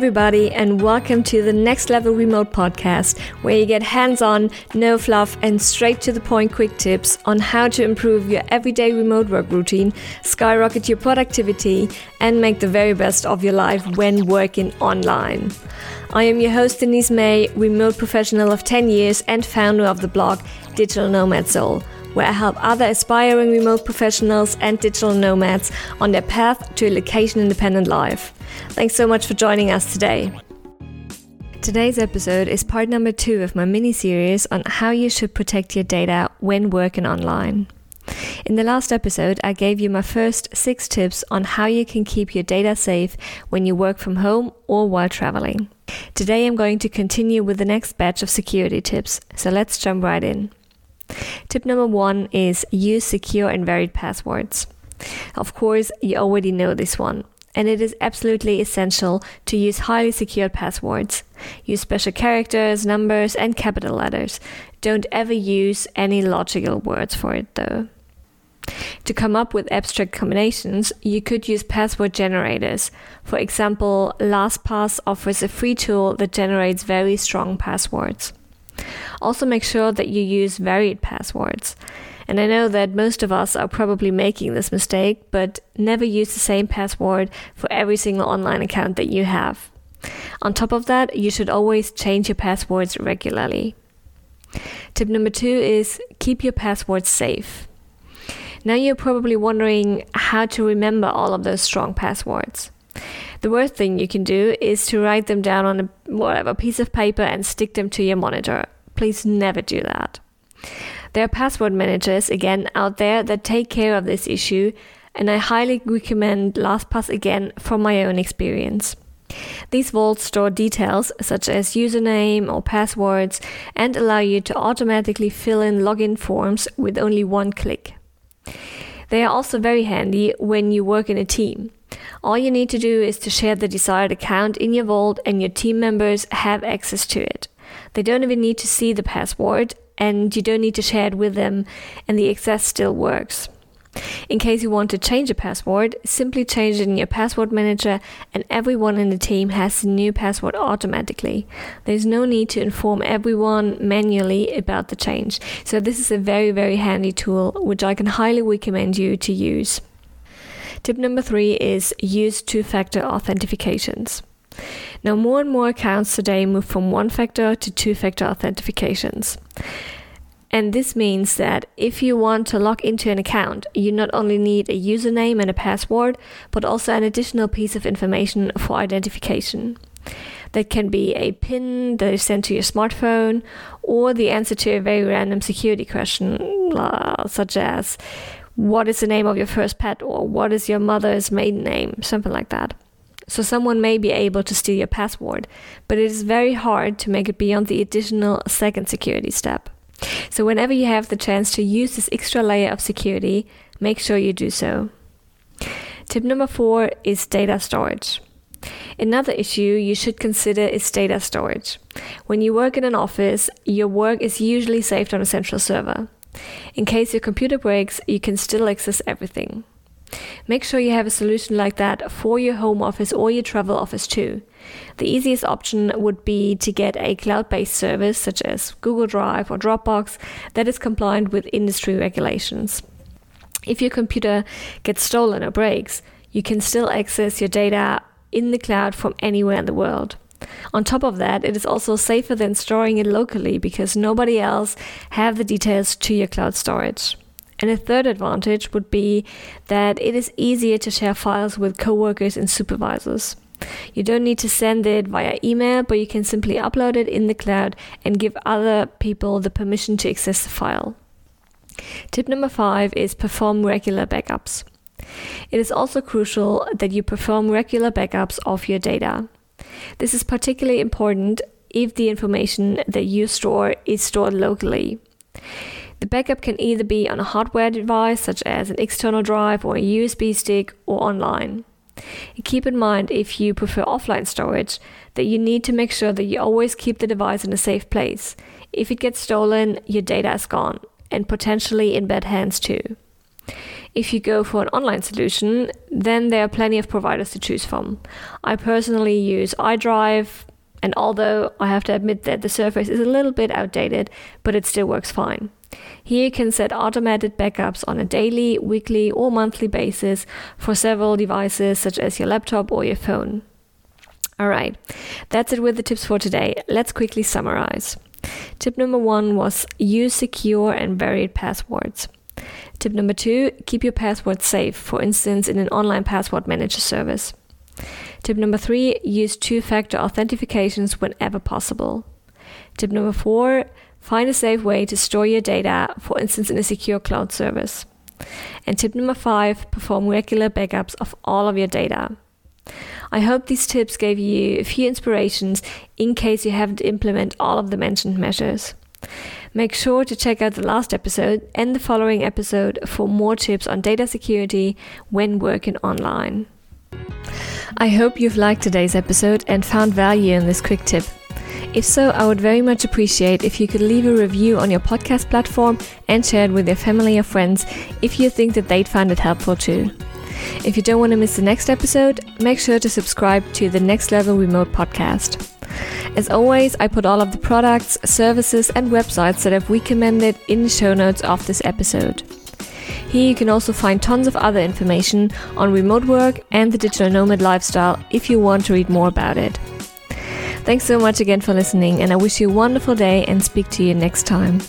everybody, and welcome to the Next Level Remote podcast, where you get hands on, no fluff, and straight to the point quick tips on how to improve your everyday remote work routine, skyrocket your productivity, and make the very best of your life when working online. I am your host, Denise May, remote professional of 10 years and founder of the blog Digital Nomad Soul where I help other aspiring remote professionals and digital nomads on their path to a location independent life. Thanks so much for joining us today. Today's episode is part number two of my mini series on how you should protect your data when working online. In the last episode, I gave you my first six tips on how you can keep your data safe when you work from home or while traveling. Today, I'm going to continue with the next batch of security tips, so let's jump right in. Tip number one is use secure and varied passwords. Of course, you already know this one, and it is absolutely essential to use highly secured passwords. Use special characters, numbers, and capital letters. Don't ever use any logical words for it though. To come up with abstract combinations, you could use password generators. For example, LastPass offers a free tool that generates very strong passwords. Also, make sure that you use varied passwords. And I know that most of us are probably making this mistake, but never use the same password for every single online account that you have. On top of that, you should always change your passwords regularly. Tip number two is keep your passwords safe. Now you're probably wondering how to remember all of those strong passwords. The worst thing you can do is to write them down on a whatever piece of paper and stick them to your monitor. Please never do that. There are password managers again out there that take care of this issue, and I highly recommend LastPass again from my own experience. These vaults store details such as username or passwords and allow you to automatically fill in login forms with only one click. They are also very handy when you work in a team. All you need to do is to share the desired account in your vault and your team members have access to it. They don't even need to see the password and you don't need to share it with them and the access still works. In case you want to change a password, simply change it in your password manager and everyone in the team has the new password automatically. There's no need to inform everyone manually about the change. So this is a very, very handy tool which I can highly recommend you to use. Tip number three is use two factor authentications. Now, more and more accounts today move from one factor to two factor authentications. And this means that if you want to log into an account, you not only need a username and a password, but also an additional piece of information for identification. That can be a PIN that is sent to your smartphone, or the answer to a very random security question, uh, such as what is the name of your first pet, or what is your mother's maiden name, something like that. So someone may be able to steal your password, but it is very hard to make it beyond the additional second security step. So whenever you have the chance to use this extra layer of security, make sure you do so. Tip number four is data storage. Another issue you should consider is data storage. When you work in an office, your work is usually saved on a central server. In case your computer breaks, you can still access everything. Make sure you have a solution like that for your home office or your travel office too. The easiest option would be to get a cloud based service such as Google Drive or Dropbox that is compliant with industry regulations. If your computer gets stolen or breaks, you can still access your data in the cloud from anywhere in the world. On top of that, it is also safer than storing it locally because nobody else have the details to your cloud storage. And a third advantage would be that it is easier to share files with coworkers and supervisors. You don't need to send it via email, but you can simply upload it in the cloud and give other people the permission to access the file. Tip number five is perform regular backups. It is also crucial that you perform regular backups of your data. This is particularly important if the information that you store is stored locally. The backup can either be on a hardware device, such as an external drive or a USB stick, or online. keep in mind, if you prefer offline storage, that you need to make sure that you always keep the device in a safe place. If it gets stolen, your data is gone, and potentially in bad hands too. If you go for an online solution, then there are plenty of providers to choose from. I personally use iDrive, and although I have to admit that the surface is a little bit outdated, but it still works fine. Here you can set automated backups on a daily, weekly, or monthly basis for several devices such as your laptop or your phone. Alright, that's it with the tips for today. Let's quickly summarize. Tip number one was use secure and varied passwords. Tip number two, keep your passwords safe, for instance, in an online password manager service. Tip number three, use two factor authentications whenever possible. Tip number four, find a safe way to store your data, for instance, in a secure cloud service. And tip number five, perform regular backups of all of your data. I hope these tips gave you a few inspirations in case you haven't implemented all of the mentioned measures. Make sure to check out the last episode and the following episode for more tips on data security when working online. I hope you've liked today's episode and found value in this quick tip. If so, I would very much appreciate if you could leave a review on your podcast platform and share it with your family or friends if you think that they'd find it helpful too. If you don't want to miss the next episode, make sure to subscribe to the Next Level Remote podcast. As always, I put all of the products, services, and websites that I've recommended in the show notes of this episode. Here you can also find tons of other information on remote work and the digital nomad lifestyle if you want to read more about it. Thanks so much again for listening, and I wish you a wonderful day and speak to you next time.